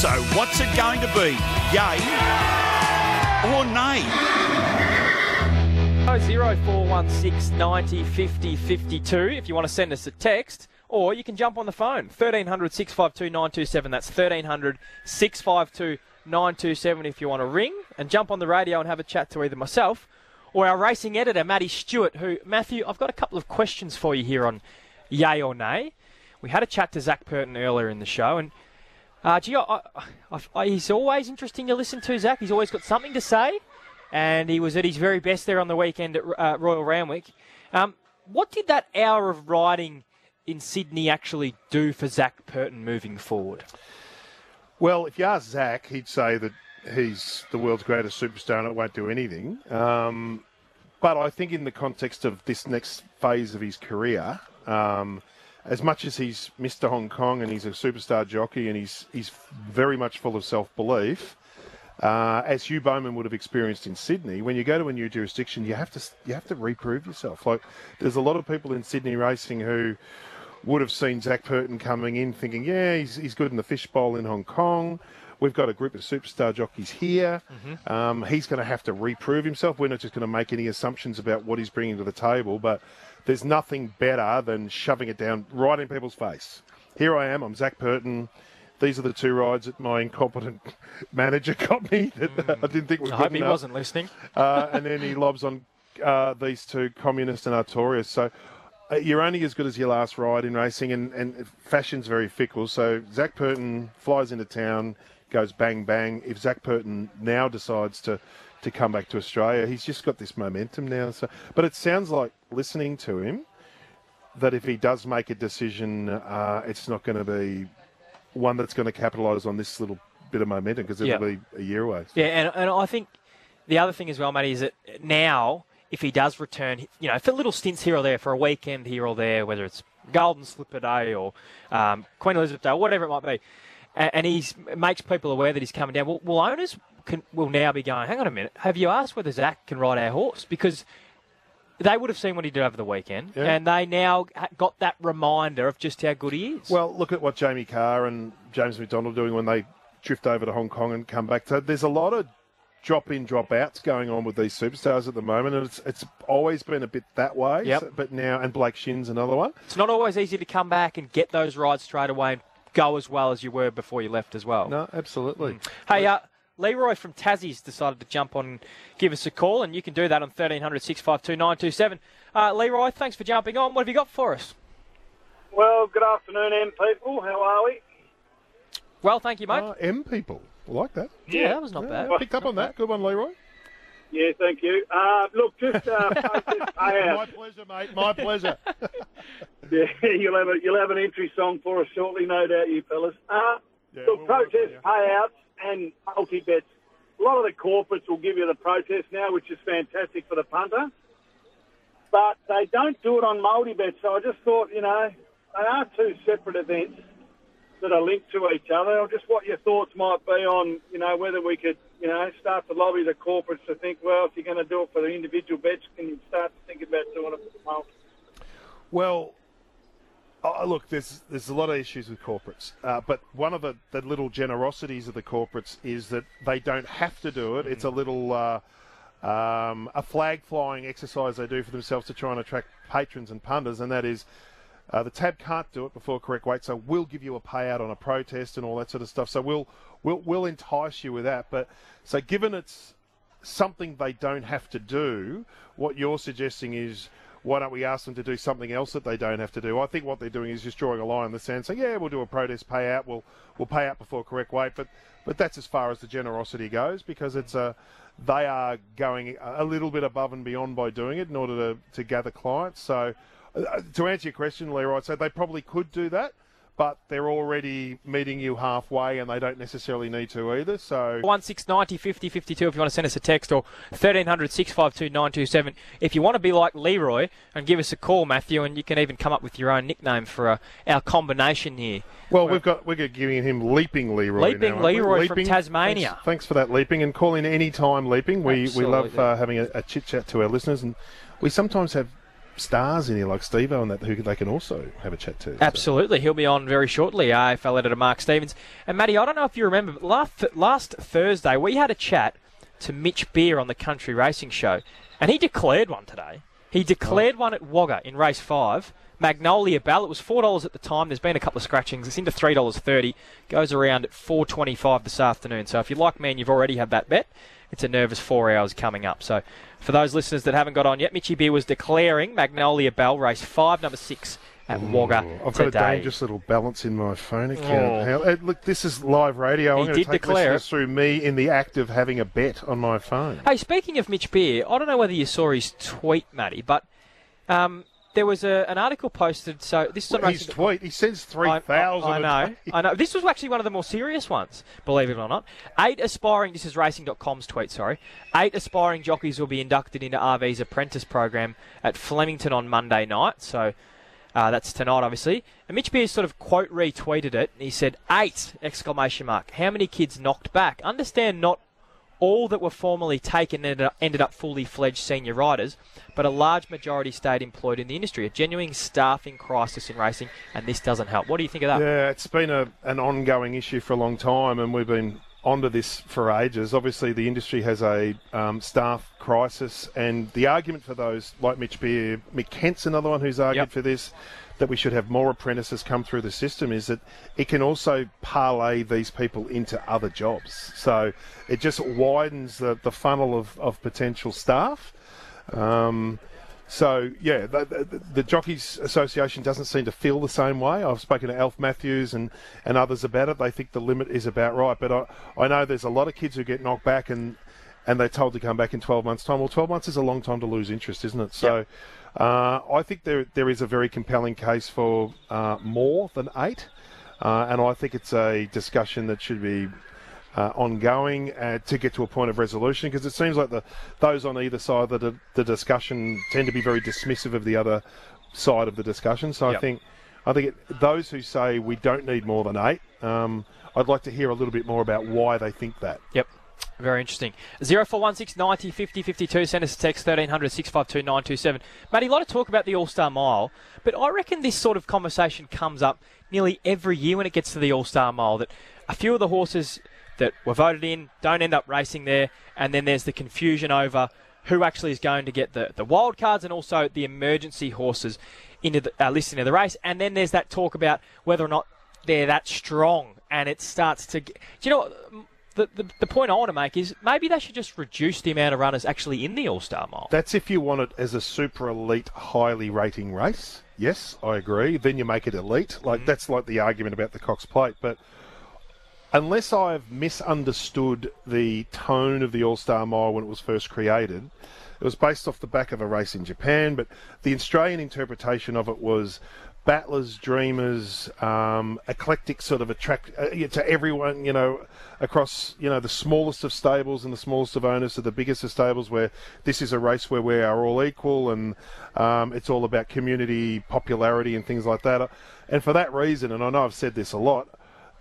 So what's it going to be? Yay or nay? Oh, 0416 90 50 52 if you want to send us a text, or you can jump on the phone. 1300 652 927. That's 1300 652 927 if you want to ring and jump on the radio and have a chat to either myself or our racing editor, Matty Stewart, who, Matthew, I've got a couple of questions for you here on Yay or Nay. We had a chat to Zac Purton earlier in the show, and uh, gee, I, I, I, he's always interesting to listen to, Zac. He's always got something to say, and he was at his very best there on the weekend at uh, Royal Randwick. Um, what did that hour of riding in Sydney actually do for Zac Purton moving forward? Well, if you ask Zach, he'd say that he's the world's greatest superstar and it won't do anything. Um, but I think in the context of this next phase of his career, um, as much as he's Mr. Hong Kong and he's a superstar jockey and he's he's very much full of self belief, uh, as Hugh Bowman would have experienced in Sydney, when you go to a new jurisdiction, you have to you have to reprove yourself. Like there's a lot of people in Sydney racing who would have seen Zac Purton coming in thinking, yeah, he's, he's good in the fishbowl in Hong Kong. We've got a group of superstar jockeys here. Mm-hmm. Um, he's going to have to reprove himself. We're not just going to make any assumptions about what he's bringing to the table, but there's nothing better than shoving it down right in people's face. Here I am. I'm Zac Purton. These are the two rides that my incompetent manager got me that mm. I didn't think were I good hope he wasn't listening. Uh, and then he lobs on uh, these two, Communist and Artorias. So uh, you're only as good as your last ride in racing, and, and fashion's very fickle. So Zac Purton flies into town, goes bang bang. If Zac Purton now decides to to come back to Australia, he's just got this momentum now. So, but it sounds like listening to him that if he does make a decision, uh, it's not going to be one that's going to capitalise on this little bit of momentum because it'll Yeah. be a year away. Yeah, and, and I think the other thing as well, Matty, is that now, if he does return, you know, for little stints here or there, for a weekend here or there, whether it's Golden Slipper Day or um, Queen Elizabeth Day, or whatever it might be, and, and he makes people aware that he's coming down, well, well owners can, will now be going, hang on a minute, have you asked whether Zac can ride our horse? Because they would have seen what he did over the weekend, Yeah. and they now got that reminder of just how good he is. Well, look at what Jamie Kah and James McDonald are doing when they drift over to Hong Kong and come back. So there's a lot of drop in, drop outs going on with these superstars at the moment, and it's it's always been a bit that way. Yep. So- but now, and Blake Shin's another one. it's not always easy to come back and get those rides straight away and go as well as you were before you left as well. No, absolutely. Hey, uh, Leroy from Tassie's decided to jump on and give us a call, and you can do that on 1300 652 927. Uh, Leroy, thanks for jumping on. What have you got for us? Well, good afternoon, M people. How are we? Well, thank you, mate. Uh, M people, I like that. yeah, that was not Yeah, bad. picked up on that. Good one, Leroy. Yeah, thank you. Uh, look, just uh, just My pleasure, mate. My pleasure. Yeah, you'll have a you'll have an entry song for us shortly, no doubt, you fellas. Uh, Yeah, look, we'll protest payouts and multi bets. A lot of the corporates will give you the protest now, which is fantastic for the punter. But they don't do it on multi bets. So I just thought, you know, they are two separate events that are linked to each other. Or just what your thoughts might be on, you know, whether we could, you know, start to lobby the corporates to think, well, if you're going to do it for the individual bets, can you start to think about doing it for the multi? Well, look, there's there's a lot of issues with corporates, uh, but one of the, the little generosities of the corporates is that they don't have to do it. It's a little uh, um, a flag flying exercise they do for themselves to try and attract patrons and punters, and that is. Uh, the tab can't do it before correct weight, so we'll give you a payout on a protest and all that sort of stuff. So we'll we'll we'll entice you with that. But so given it's something they don't have to do, what you're suggesting is why don't we ask them to do something else that they don't have to do? I think what they're doing is just drawing a line in the sand, saying, "Yeah, we'll do a protest payout. We'll we'll pay out before correct weight." But but that's as far as the generosity goes because it's a they are going a little bit above and beyond by doing it in order to, to gather clients. So uh, to answer your question, Leroy, I'd say they probably could do that. But they're already meeting you halfway, and they don't necessarily need to either. So 1690 50 52 if you want to send us a text or 1300 652 927 if you want to be like Leroy and give us a call Matthew and you can even come up with your own nickname for uh, our combination here Well, we've got we're giving him Leaping Leroy. Leaping now? Leroy from Tasmania. Thanks, thanks for that, Leaping, and call in any time, Leaping. We we love uh, having a, a chit chat to our listeners, and we sometimes have stars in here like Steve and that who they can also have a chat to. so. Absolutely, he'll be on very shortly. Uh, I AFL editor Mark Stevens and Matty. I don't know if you remember, but last last Thursday we had a chat to Mitch Beer on the Country Racing Show, and he declared one today. He declared one at Wagga in race five. Magnolia Bell. It was four dollars at the time. There's been a couple of scratchings. It's into three dollars thirty. Goes around at four twenty-five this afternoon. So if you like me and you've already had that bet, it's a nervous four hours coming up. So for those listeners that haven't got on yet, Mitchy Beer was declaring Magnolia Bell race five, number six at Wagga I've got a dangerous little balance in my phone account. Oh. How, look, this is live radio. He I'm going did to take declare listeners through me in the act of having a bet on my phone. Hey, speaking of Mitch Beer, I don't know whether you saw his tweet, Matty, but um, there was a, an article posted. So this is on His tweet, he says I- 3,000 I, I know. I know. This was actually one of the more serious ones, believe it or not. Eight aspiring, this is racing.com's tweet, sorry. Eight aspiring jockeys will be inducted into RV's apprentice program at Flemington on Monday night. So uh, that's tonight, obviously. And Mitch Beers sort of quote retweeted it. He said, eight! Exclamation mark. How many kids knocked back? Understand not all that were formerly taken ended up, ended up fully fledged senior riders, but a large majority stayed employed in the industry. A genuine staffing crisis in racing, and this doesn't help. What do you think of that? Yeah, it's been a, an ongoing issue for a long time, and we've been onto this for ages. Obviously, the industry has a um, staff crisis, and the argument for those, like Mitch Beer, Mick Kent's another one who's argued Yep. for this, that we should have more apprentices come through the system, is that it can also parlay these people into other jobs. So it just widens the, the funnel of, of potential staff. Um, so yeah, the, the, the Jockeys Association doesn't seem to feel the same way. I've spoken to Alf Matthews and, and others about it. They think the limit is about right, but I, I know there's a lot of kids who get knocked back and and they're told to come back in 12 months' time. Well, 12 months is a long time to lose interest, isn't it? So uh, I think there there is a very compelling case for uh, more than eight, uh, and I think it's a discussion that should be uh, ongoing uh, to get to a point of resolution because it seems like the those on either side of the, the discussion tend to be very dismissive of the other side of the discussion. So I think I think it, those who say we don't need more than eight, um, I'd like to hear a little bit more about why they think that. Yep. Very interesting. 0416 90 50 52. Send us a text 1300 652 927. Matty, a lot of talk about the All Star Mile, but I reckon this sort of conversation comes up nearly every year when it gets to the All Star Mile. That a few of the horses that were voted in don't end up racing there, and then there's the confusion over who actually is going to get the, the wild cards and also the emergency horses into the uh, listed into the race. And then there's that talk about whether or not they're that strong, and it starts to. Get, do you know what? The, the, the point I want to make is maybe they should just reduce the amount of runners actually in the All Star Mile. That's if you want it as a super elite, highly rating race. Yes, I agree. Then you make it elite. Like that's like the argument about the Cox Plate. But unless I've misunderstood the tone of the All Star Mile when it was first created, it was based off the back of a race in Japan. But the Australian interpretation of it was battlers, dreamers, um, eclectic sort of attract uh, to everyone, you know, across you know the smallest of stables and the smallest of owners to the biggest of stables. Where this is a race where we are all equal, and um, it's all about community popularity and things like that. And for that reason, and I know I've said this a lot,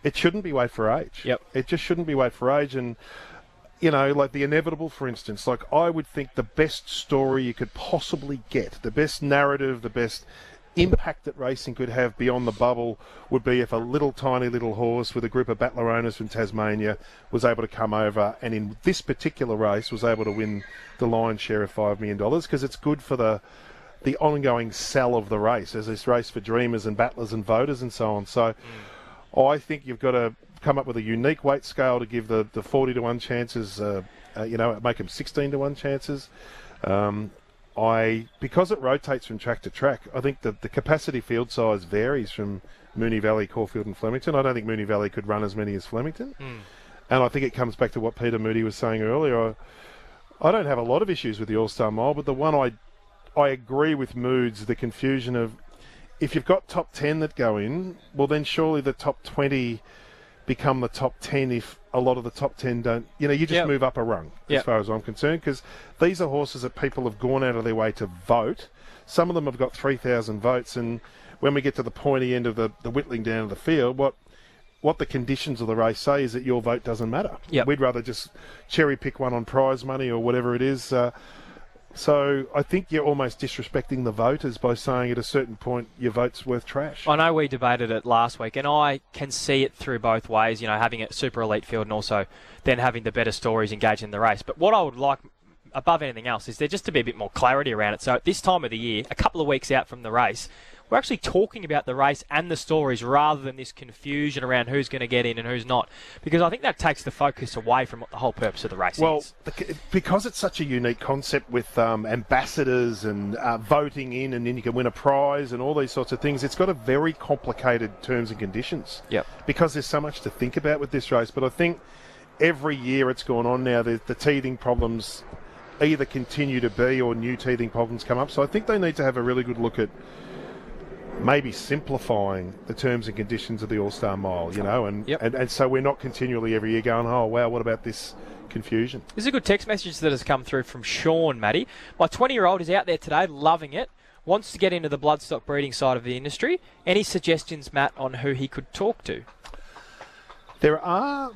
it shouldn't be weight for age. Yep. It just shouldn't be weight for age, and you know, like the inevitable, for instance. Like I would think the best story you could possibly get, the best narrative, the best impact that racing could have beyond the bubble would be if a little tiny little horse with a group of battler owners from Tasmania was able to come over and in this particular race was able to win the lion's share of five million dollars because it's good for the the ongoing sell of the race as this race for dreamers and battlers and voters and so on. So mm. I think you've got to come up with a unique weight scale to give the, the 40 to 1 chances, uh, uh, you know, make them 16 to 1 chances. Um, I Because it rotates from track to track, I think that the capacity field size varies from Moonee Valley, Caulfield, and Flemington. I don't think Moonee Valley could run as many as Flemington. And I think it comes back to what Peter Moody was saying earlier. I, I don't have a lot of issues with the All Star Mile, but the one I I agree with Moods, the confusion of if you've got top 10 that go in, well, then surely the top 20 become the top 10 if a lot of the top 10 don't. You know, you just Yep. move up a rung, Yep. as far as I'm concerned, because these are horses that people have gone out of their way to vote. Some of them have got 3,000 votes, and when we get to the pointy end of the, the whittling down of the field, what what the conditions of the race say is that your vote doesn't matter. Yep. We'd rather just cherry pick one on prize money or whatever it is. Uh, So I think you're almost disrespecting the voters by saying at a certain point your vote's worth trash. I know we debated it last week, and I can see it through both ways. You know, having a super elite field and also then having the better stories engaged in the race. But what I would like above anything else is there just to be a bit more clarity around it. So at this time of the year, a couple of weeks out from the race, we're actually talking about the race and the stories rather than this confusion around who's going to get in and who's not. Because I think that takes the focus away from what the whole purpose of the race Well, is. the- because it's such a unique concept with um, ambassadors and uh, voting in, and then you can win a prize and all these sorts of things, it's got a very complicated terms and conditions. Yep. Because there's so much to think about with this race. But I think every year it's gone on now, the, the teething problems either continue to be or new teething problems come up. So I think they need to have a really good look at maybe simplifying the terms and conditions of the All Star Mile, you know, and, Yep. and and so we're not continually every year going, oh wow, what about this confusion? This is a good text message that has come through from Sean, Matty. My 20 year old is out there today, loving it. Wants to get into the bloodstock breeding side of the industry. Any suggestions, Matt, on who he could talk to? There are,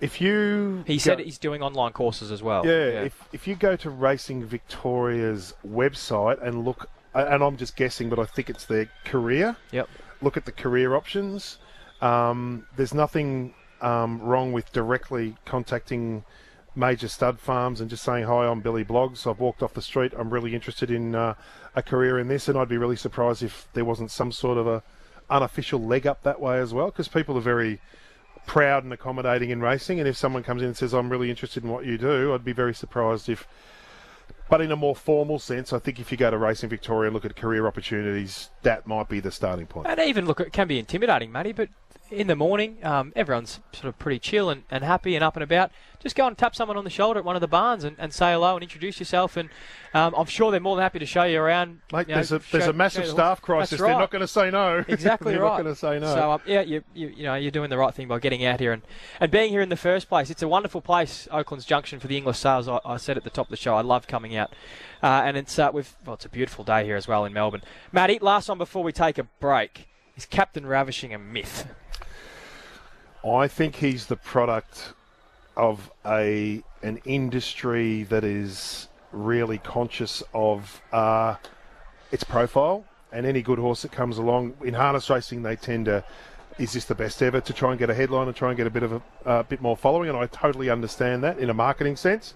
if you He go- said he's doing online courses as well. yeah, if if you go to Racing Victoria's website and look, and I'm just guessing, but I think it's their career. yep. look at the career options. Um, there's nothing um, wrong with directly contacting major stud farms and just saying, Hi, I'm Billy Bloggs. I've walked off the street. I'm really interested in uh, a career in this. And I'd be really surprised if there wasn't some sort of a unofficial leg up that way as well, because people are very proud and accommodating in racing. And if someone comes in and says, I'm really interested in what you do, I'd be very surprised if. But in a more formal sense, I think if you go to Racing Victoria and look at career opportunities, that might be the starting point. And even look, it can be intimidating, Matty, but in the morning, um, everyone's sort of pretty chill and, and happy and up and about. Just go and tap someone on the shoulder at one of the barns and, and say hello and introduce yourself. And um, I'm sure they're more than happy to show you around. Mate, you know, there's a there's show- a massive the staff crisis. That's They're not going to say no. Exactly They're right. not going to say no. So um, yeah, you, you you know you're doing the right thing by getting out here and, and being here in the first place. It's a wonderful place, Oakland's Junction for the Inglis sales. I, I said at the top of the show, I love coming out, uh, and it's uh, with well, it's a beautiful day here as well in Melbourne. Matty, last one before we take a break is Captain Ravishing a myth? I think he's the product of a an industry that is really conscious of uh, its profile. And any good horse that comes along in harness racing, they tend to. Is this the best ever to try and get a headline and try and get a bit of a uh, bit more following? And I totally understand that in a marketing sense.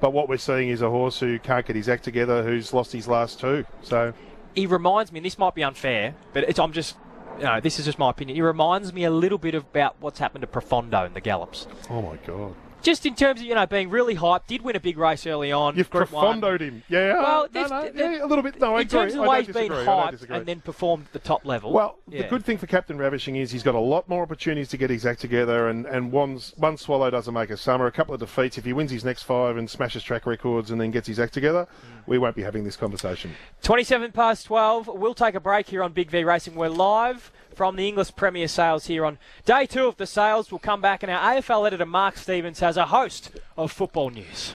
But what we're seeing is a horse who can't get his act together, who's lost his last two. So He reminds me, and this might be unfair, but it's, I'm just. You know, this is just my opinion. He reminds me a little bit about what's happened to Profondo in the Gallops. Oh my god! Just in terms of, you know, being really hyped, did win a big race early on. You've one. profondoed him. Yeah. Well, no, no, yeah, a little bit. No, I in agree. terms of the way he's been. Hyped and then performed at the top level. Well, Yeah. the good thing for Captain Ravishing is he's got a lot more opportunities to get his act together, and, and one's, one swallow doesn't make a summer. A couple of defeats, if he wins his next five and smashes track records and then gets his act together, Mm. we won't be having this conversation. 27 past 12. We'll take a break here on Big V Racing. We're live from the Inglis Premier Sales here on day two of the sales. We'll come back, and our AFL editor Mark Stevens has a host of football news.